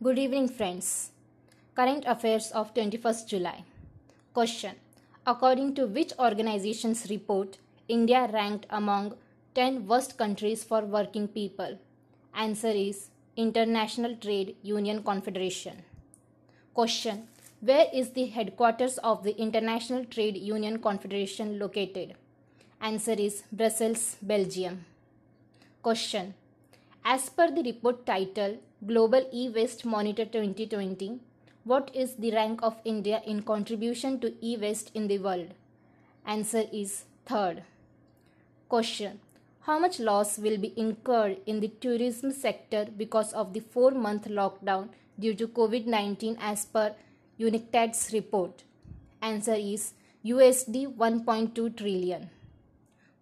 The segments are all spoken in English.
Good evening, friends. Current affairs of 21st July. Question According to which organization's report, India ranked among 10 worst countries for working people? Answer is International Trade Union Confederation. Question Where is the headquarters of the International Trade Union Confederation located? Answer is Brussels, Belgium. Question As per the report titled Global E Waste Monitor 2020, what is the rank of India in contribution to e waste in the world? Answer is third. Question How much loss will be incurred in the tourism sector because of the four month lockdown due to COVID 19 as per UNCTAD's report? Answer is USD 1.2 trillion.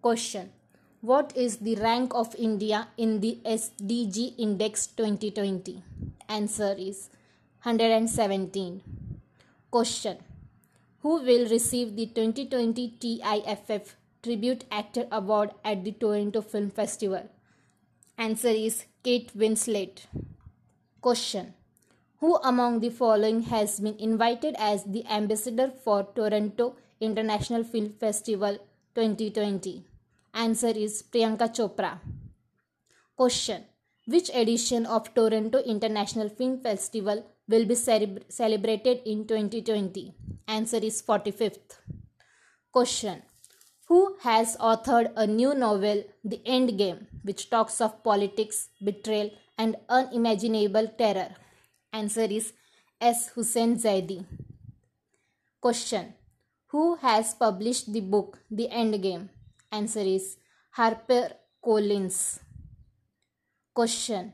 Question What is the rank of India in the SDG Index 2020? Answer is 117. Question Who will receive the 2020 TIFF Tribute Actor Award at the Toronto Film Festival? Answer is Kate Winslet. Question Who among the following has been invited as the ambassador for Toronto International Film Festival 2020? Answer is Priyanka Chopra. Question Which edition of Toronto International Film Festival will be celebrated in 2020? Answer is 45th. Question Who has authored a new novel, The End Game, which talks of politics, betrayal, and unimaginable terror? Answer is S. Hussain Zaidi. Question Who has published the book, The End Game? Answer is Harper Collins. Question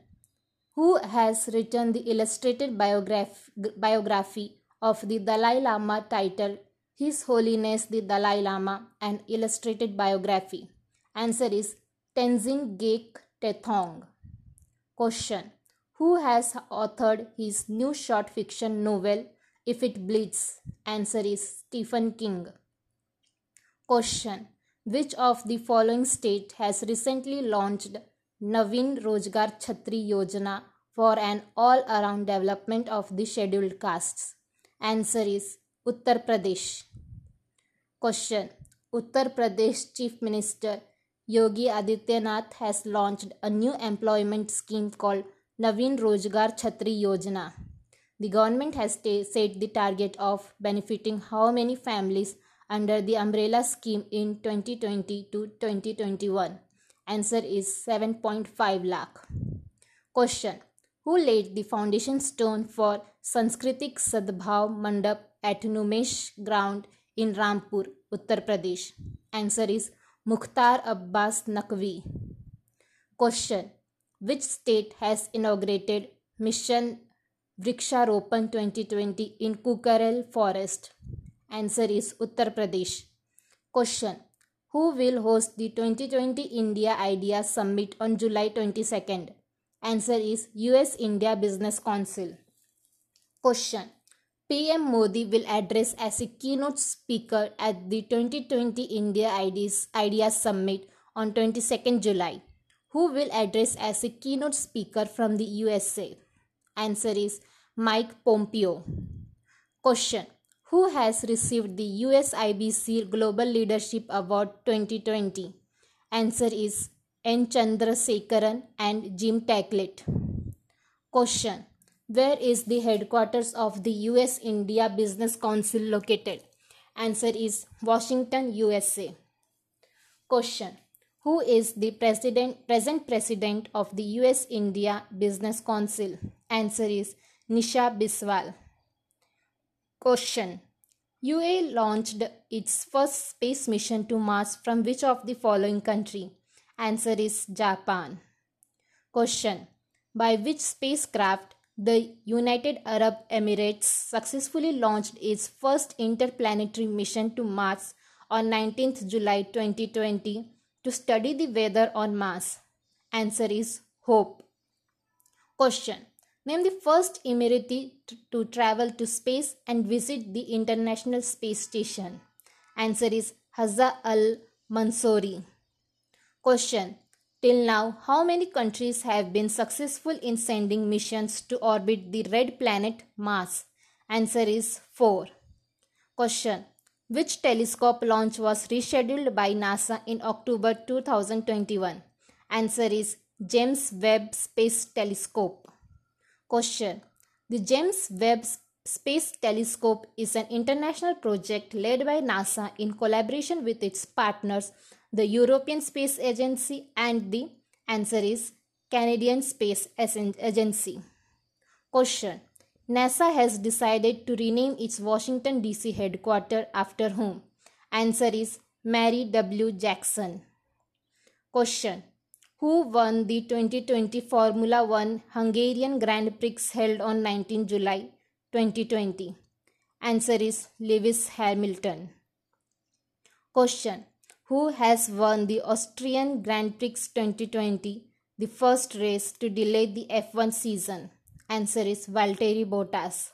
Who has written the illustrated biograph- biography of the Dalai Lama titled His Holiness the Dalai Lama and illustrated biography? Answer is Tenzin Geyche Tethong. Question Who has authored his new short fiction novel If It Bleeds? Answer is Stephen King. Question which of the following state has recently launched Navin Rojgar Chhatri Yojana for an all-around development of the scheduled castes? Answer is Uttar Pradesh. Question Uttar Pradesh Chief Minister Yogi Adityanath has launched a new employment scheme called Navin Rojgar Chhatri Yojana. The government has set the target of benefiting how many families under the umbrella scheme in 2020 to 2021? Answer is 7.5 lakh. Question Who laid the foundation stone for Sanskritik Sadbhav Mandap at Numesh ground in Rampur, Uttar Pradesh? Answer is Mukhtar Abbas Naqvi. Question Which state has inaugurated Mission Vriksharopan 2020 in Kukarel Forest? Answer is Uttar Pradesh. Question Who will host the 2020 India Ideas Summit on July 22nd? Answer is US India Business Council. Question PM Modi will address as a keynote speaker at the 2020 India Ideas, Summit on 22nd July. Who will address as a keynote speaker from the USA? Answer is Mike Pompeo. Question who has received the USIBC Global Leadership Award 2020? Answer is N. Chandrasekaran and Jim Taiclet. Question Where is the headquarters of the US India Business Council located? Answer is Washington, USA. Question Who is the president, present president of the US India Business Council? Answer is Nisha Biswal. Question UA launched its first space mission to Mars from which of the following country? Answer is Japan. Question By which spacecraft the United Arab Emirates successfully launched its first interplanetary mission to Mars on 19th July 2020 to study the weather on Mars? Answer is Hope. Question Name the first Emirati to travel to space and visit the International Space Station. Answer is Hazza Al Mansouri. Question Till now, how many countries have been successful in sending missions to orbit the red planet Mars? Answer is 4. Question. Which telescope launch was rescheduled by NASA in October 2021? Answer is James Webb Space Telescope. Question. The James Webb Space Telescope is an international project led by NASA in collaboration with its partners the European Space Agency and the answer is Canadian Space Agency. Question NASA has decided to rename its Washington DC headquarters after whom? Answer is Mary W. Jackson. Question Who won the 2020 Formula 1 Hungarian Grand Prix held on 19 July 2020? Answer is Lewis Hamilton. Question who has won the Austrian Grand Prix 2020, the first race to delay the F1 season? Answer is Valtteri Bottas.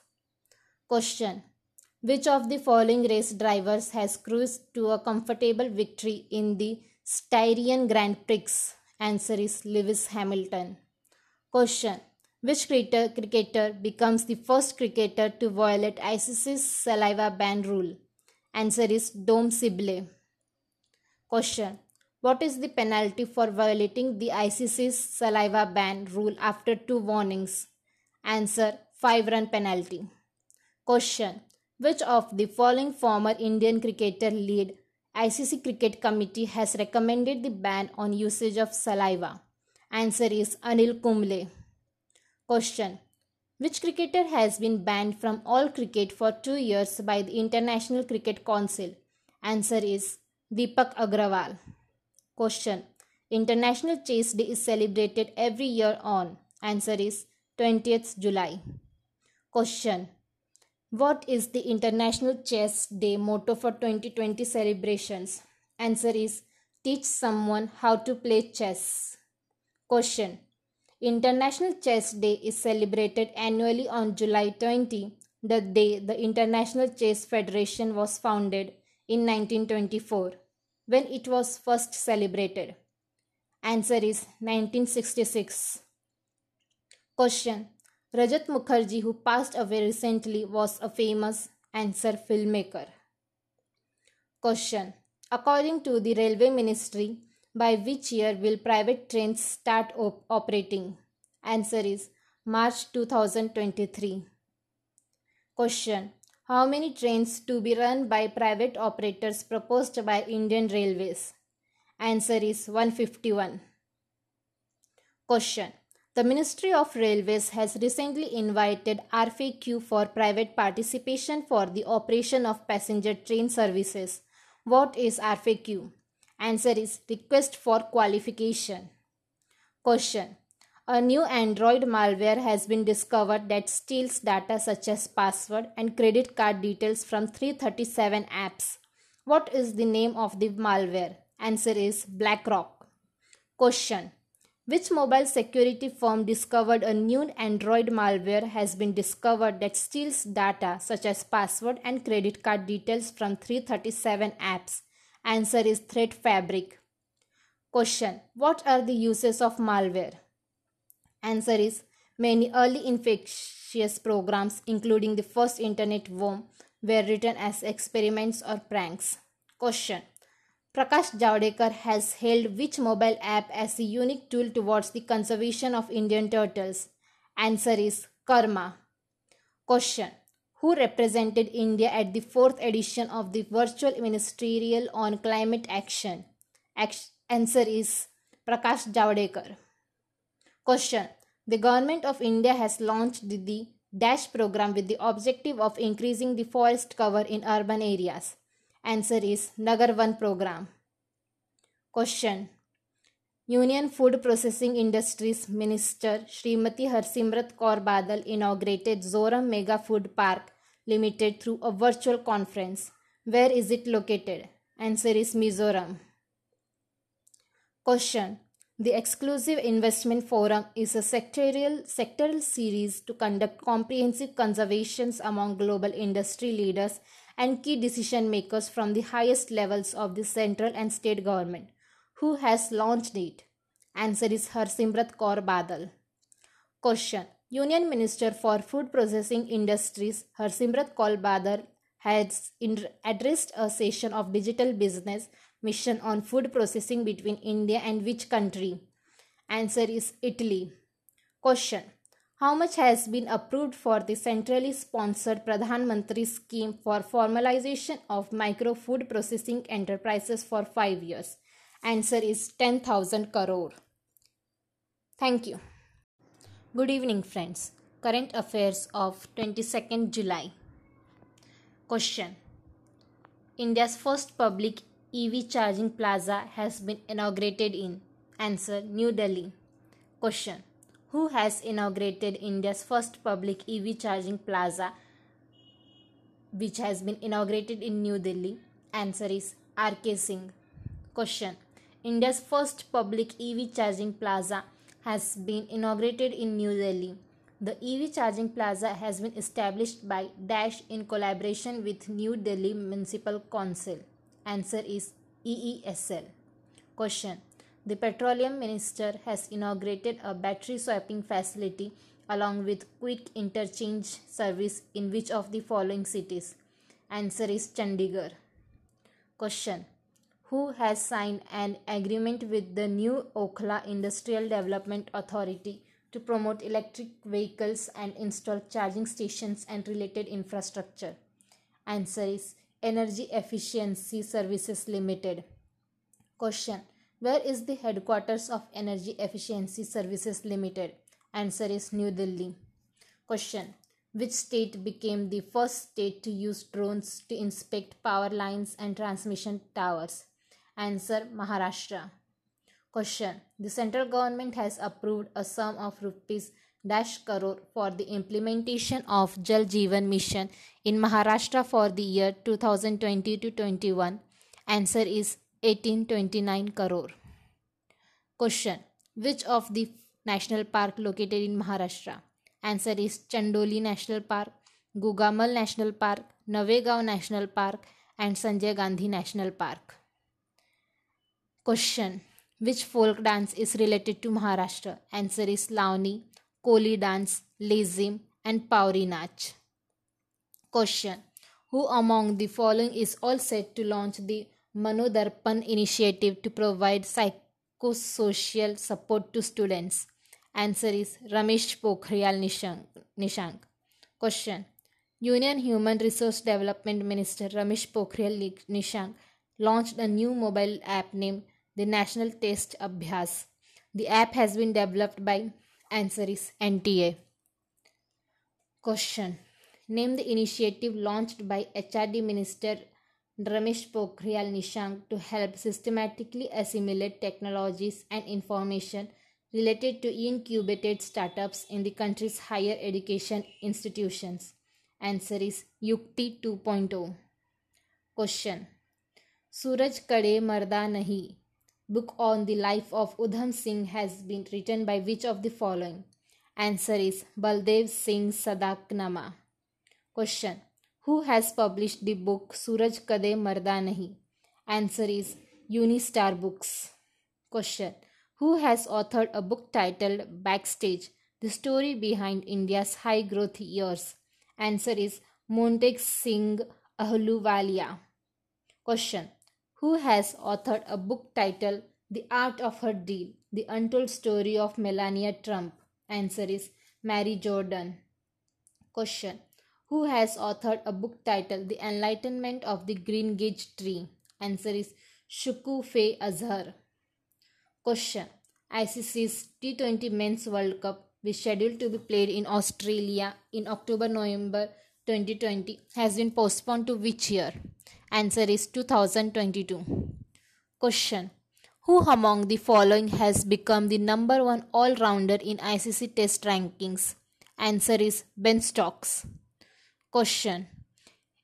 Question Which of the following race drivers has cruised to a comfortable victory in the Styrian Grand Prix? Answer is Lewis Hamilton. Question Which cricketer becomes the first cricketer to violate ICC's saliva ban rule? Answer is Dom Sibley. Question. What is the penalty for violating the ICC's saliva ban rule after two warnings? Answer 5 run penalty. Question. Which of the following former Indian cricketer lead ICC Cricket Committee has recommended the ban on usage of saliva? Answer is Anil Kumble. Question. Which cricketer has been banned from all cricket for two years by the International Cricket Council? Answer is Deepak Agrawal. Question. International Chess Day is celebrated every year on. Answer is 20th July. Question. What is the International Chess Day motto for 2020 celebrations? Answer is Teach someone how to play chess. Question. International Chess Day is celebrated annually on July 20, the day the International Chess Federation was founded in 1924 when it was first celebrated? Answer is 1966. Question Rajat Mukherjee, who passed away recently, was a famous answer filmmaker. Question According to the Railway Ministry, by which year will private trains start op- operating? Answer is March 2023. Question how many trains to be run by private operators proposed by Indian Railways? Answer is 151. Question. The Ministry of Railways has recently invited RFQ for private participation for the operation of passenger train services. What is RFQ? Answer is request for qualification. Question. A new Android malware has been discovered that steals data such as password and credit card details from 337 apps. What is the name of the malware? Answer is BlackRock. Question. Which mobile security firm discovered a new Android malware has been discovered that steals data such as password and credit card details from 337 apps? Answer is Threat Fabric. Question. What are the uses of malware? Answer is many early infectious programs, including the first internet worm, were written as experiments or pranks. Question Prakash Javadekar has hailed which mobile app as a unique tool towards the conservation of Indian turtles? Answer is Kurma. Question Who represented India at the fourth edition of the Virtual Ministerial on Climate Action? Answer is Prakash Javadekar. Question. The Government of India has launched the, the DASH program with the objective of increasing the forest cover in urban areas. Answer is Nagar Van program. Question. Union Food Processing Industries Minister Srimati Harsimrat Kaur Badal inaugurated Zoram Mega Food Park Limited through a virtual conference. Where is it located? Answer is Mizoram. Question. The Exclusive Investment Forum is a sectorial, sectoral series to conduct comprehensive conservations among global industry leaders and key decision makers from the highest levels of the central and state government. Who has launched it? Answer is Harsimrat Kaur Badal. Question. Union Minister for Food Processing Industries Harsimrat Kaur Badal has addressed a session of digital business mission on food processing between India and which country? Answer is Italy. Question. How much has been approved for the centrally sponsored Pradhan Mantri scheme for formalization of micro food processing enterprises for 5 years? Answer is 10,000 crore. Thank you. Good evening friends. Current affairs of 22nd July. Question. India's first public EV charging plaza has been inaugurated in Answer New Delhi. Question who has inaugurated India's first public EV charging plaza, which has been inaugurated in New Delhi? Answer is R.K. Singh. Question India's first public EV charging plaza has been inaugurated in New Delhi. The EV charging plaza has been established by Dash in collaboration with New Delhi Municipal Council. Answer is EESL. Question the Petroleum Minister has inaugurated a battery swapping facility along with quick interchange service in which of the following cities? Answer is Chandigarh. Question Who has signed an agreement with the new Okhla Industrial Development Authority to promote electric vehicles and install charging stations and related infrastructure? Answer is Energy Efficiency Services Limited. Question where is the headquarters of Energy Efficiency Services Limited? Answer is New Delhi. Question Which state became the first state to use drones to inspect power lines and transmission towers? Answer Maharashtra. Question The central government has approved a sum of rupees dash crore for the implementation of Jal Jeevan Mission in Maharashtra for the year 2020 to 21. Answer is 1829 crore. Question Which of the national park located in Maharashtra? Answer is Chandoli National Park, Gugamal National Park, Navegaon National Park, and Sanjay Gandhi National Park. Question Which folk dance is related to Maharashtra? Answer is Lavani, Koli dance, Lezim, and Pauri Nach. Question Who among the following is all set to launch the Manodarpan initiative to provide psychosocial support to students? Answer is Ramesh Pokhriyal Nishank. Question Union Human Resource Development Minister Ramesh Pokhriyal Nishank launched a new mobile app named the National Test Abhyas. The app has been developed by Answer is NTA. Question Name the initiative launched by HRD Minister Ramesh Pokhriyal Nishank to help systematically assimilate technologies and information related to incubated startups in the country's higher education institutions. Answer is Yukti 2.0. Question Suraj Kade Marda Nahi book on the life of Udham Singh has been written by which of the following? Answer is Baldev Singh Sadaknama. Question who has published the book Suraj Kade Marda Nahi? Answer is Unistar Books. Question Who has authored a book titled Backstage The Story Behind India's High Growth Years? Answer is Montek Singh Ahluwalia. Question Who has authored a book titled The Art of Her Deal The Untold Story of Melania Trump? Answer is Mary Jordan. Question who has authored a book titled The Enlightenment of the Green Gage Tree? Answer is Shokoofeh Azar. Question ICC's T20 Men's World Cup, which is scheduled to be played in Australia in October November 2020, has been postponed to which year? Answer is 2022. Question Who among the following has become the number one all rounder in ICC Test rankings? Answer is Ben Stokes. Question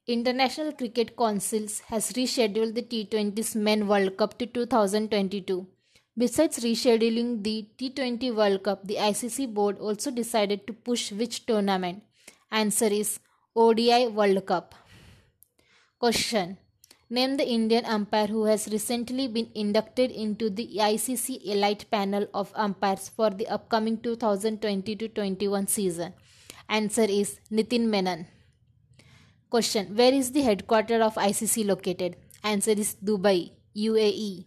International Cricket Council has rescheduled the T20's Men World Cup to 2022. Besides rescheduling the T20 World Cup, the ICC board also decided to push which tournament? Answer is ODI World Cup. Question Name the Indian umpire who has recently been inducted into the ICC Elite Panel of Umpires for the upcoming 2020-21 season. Answer is Nitin Menon. Question Where is the headquarters of ICC located? Answer is Dubai, UAE.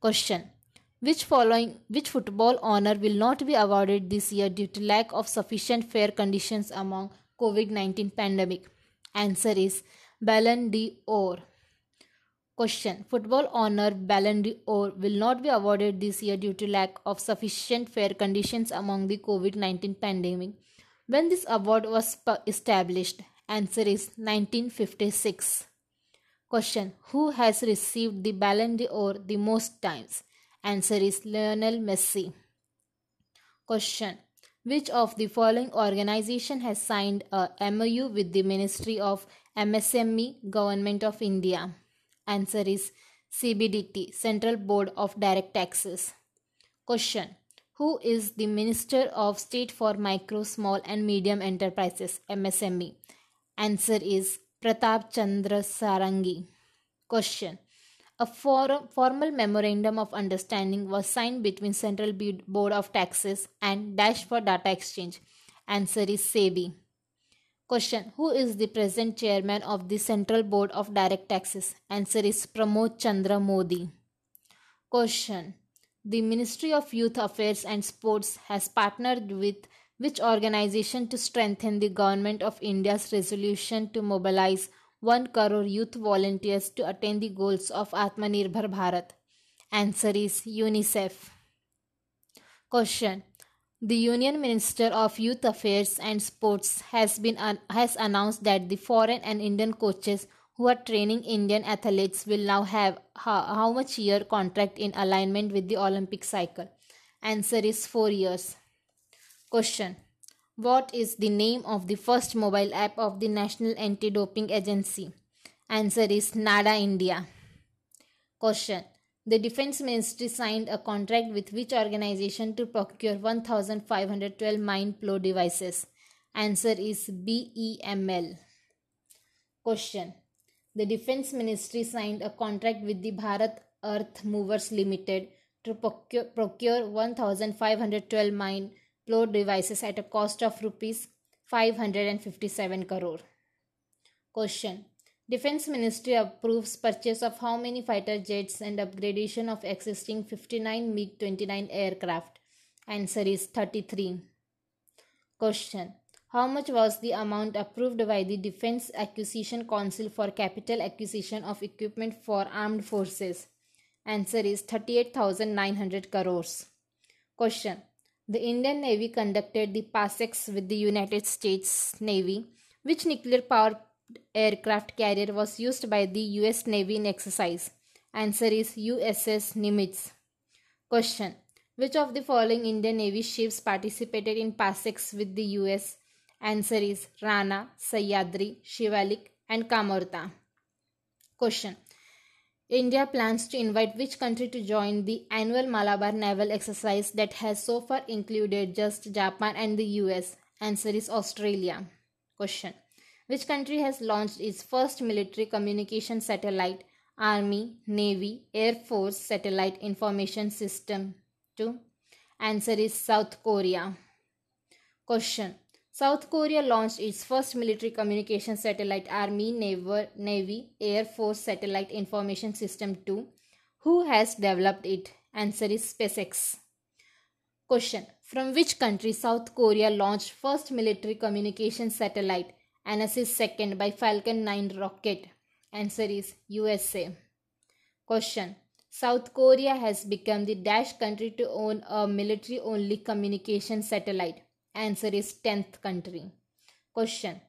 Question which following which football honor will not be awarded this year due to lack of sufficient fair conditions among COVID-19 pandemic? Answer is Ballon d'Or. Question Football honor Ballon d'Or will not be awarded this year due to lack of sufficient fair conditions among the COVID 19 pandemic. When this award was established, answer is 1956. Question Who has received the Ballon d'Or the most times? Answer is Lionel Messi. Question Which of the following organization has signed a MOU with the Ministry of MSME Government of India? Answer is CBDT, Central Board of Direct Taxes. Question Who is the Minister of State for Micro, Small and Medium Enterprises MSME? Answer is Pratap Chandra Sarangi. Question a for- formal memorandum of understanding was signed between Central Board of Taxes and Dash for Data Exchange. Answer is SEBI. Question Who is the present chairman of the Central Board of Direct Taxes? Answer is Pramod Chandra Mody. Question The Ministry of Youth Affairs and Sports has partnered with which organization to strengthen the Government of India's resolution to mobilize 1 crore youth volunteers to attain the goals of Atmanirbhar Bharat? Answer is UNICEF. Question the Union Minister of Youth Affairs and Sports has been has announced that the foreign and Indian coaches who are training Indian athletes will now have how, how much year contract in alignment with the Olympic cycle. Answer is 4 years. Question What is the name of the first mobile app of the National Anti-Doping Agency? Answer is NADA India. Question the Defense Ministry signed a contract with which organization to procure 1512 mine plow devices? Answer is BEML. Question. The Defense Ministry signed a contract with the Bharat Earth Movers Limited to procure, procure 1512 mine plow devices at a cost of rupees 557 crore. Question. Defense Ministry approves purchase of how many fighter jets and upgradation of existing 59 MiG-29 aircraft? Answer is 33. Question. How much was the amount approved by the Defense Acquisition Council for capital acquisition of equipment for armed forces? Answer is 38,900 crores. Question. The Indian Navy conducted the PASEX with the United States Navy. Which nuclear powered aircraft carrier was used by the US Navy in exercise? Answer is USS Nimitz. Question. Which of the following Indian Navy ships participated in PASEX with the US? Answer is Rana, Sahyadri, Shivalik and Kamorta. Question. India plans to invite which country to join the annual Malabar naval exercise that has so far included just Japan and the US? Answer is Australia. Question. Which country has launched its first military communication satellite, Army, Navy, Air Force Satellite Information System 2? Answer is South Korea. Question. South Korea launched its first military communication satellite Army, Navy, Air Force Satellite Information System 2. Who has developed it? Answer is SpaceX. Question. From which country South Korea launched first military communication satellite and assist second by Falcon 9 rocket? Answer is USA. Question. South Korea has become the dash country to own a military only communication satellite. Answer is 10th country. Question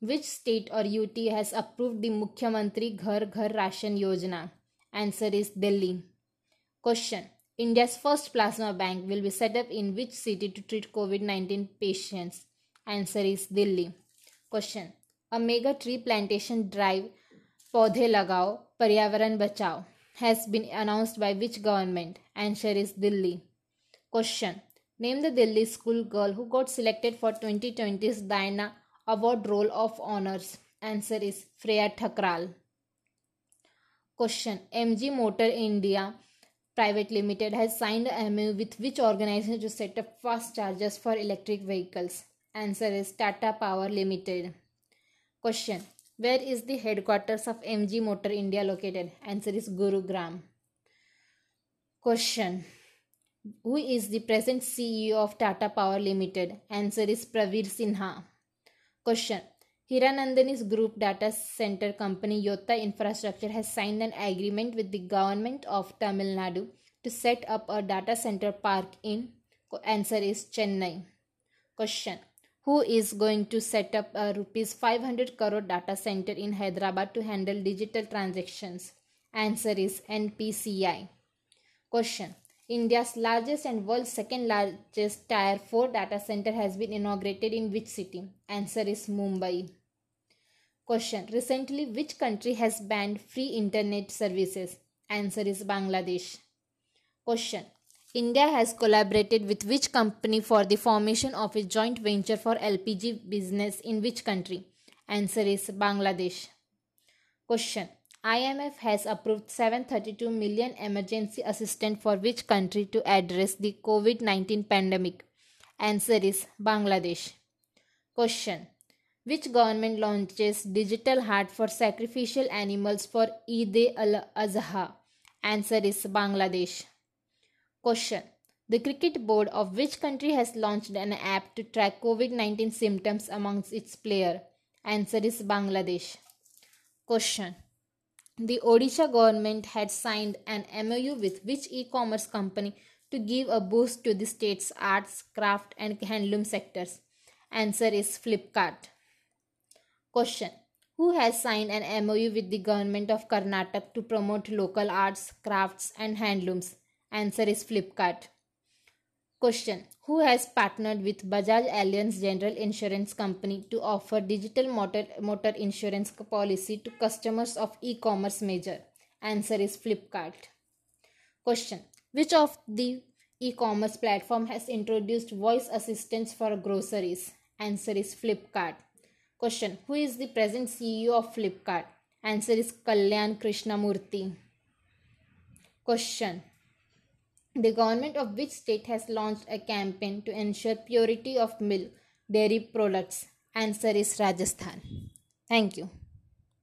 Which state or UT has approved the Mukhyamantri Ghar Ghar Ration Yojana? Answer is Delhi. Question India's first plasma bank will be set up in which city to treat COVID 19 patients? Answer is Delhi. Question A mega tree plantation drive, Paudhe Lagao, Paryavaran Bachao, has been announced by which government? Answer is Delhi. Question Name the Delhi school girl who got selected for 2020's Diana Award Roll of Honors. Answer is Freya Thakral. Question MG Motor India Private Limited has signed a MOU with which organization to set up fast chargers for electric vehicles? Answer is Tata Power Limited. Question Where is the headquarters of MG Motor India located? Answer is Gurugram. Question who is the present CEO of Tata Power Limited? Answer is Praveer Sinha. Question Hiranandani's group data center company Yotta Infrastructure has signed an agreement with the government of Tamil Nadu to set up a data center park in answer is Chennai. Question Who is going to set up a rupees 500 crore data center in Hyderabad to handle digital transactions? Answer is NPCI. Question India's largest and world's second largest Tier 4 data center has been inaugurated in which city? Answer is Mumbai. Question Recently, which country has banned free internet services? Answer is Bangladesh. Question India has collaborated with which company for the formation of a joint venture for LPG business in which country? Answer is Bangladesh. Question IMF has approved 732 million emergency assistance for which country to address the COVID-19 pandemic? Answer is Bangladesh. Question. Which government launches digital heart for sacrificial animals for Eid al-Azha? Answer is Bangladesh. Question. The cricket board of which country has launched an app to track COVID-19 symptoms amongst its players? Answer is Bangladesh. Question. The Odisha government had signed an MOU with which e-commerce company to give a boost to the state's arts, craft and handloom sectors? Answer is Flipkart. Question. Who has signed an MOU with the government of Karnataka to promote local arts, crafts and handlooms? Answer is Flipkart. Question Who has partnered with Bajaj Allianz General Insurance Company to offer digital motor, motor insurance policy to customers of e commerce major? Answer is Flipkart. Question Which of the e commerce platform has introduced voice assistance for groceries? Answer is Flipkart. Question Who is the present CEO of Flipkart? Answer is Kalyan Krishnamurthy. Question the government of which state has launched a campaign to ensure purity of milk dairy products? Answer is Rajasthan. Thank you.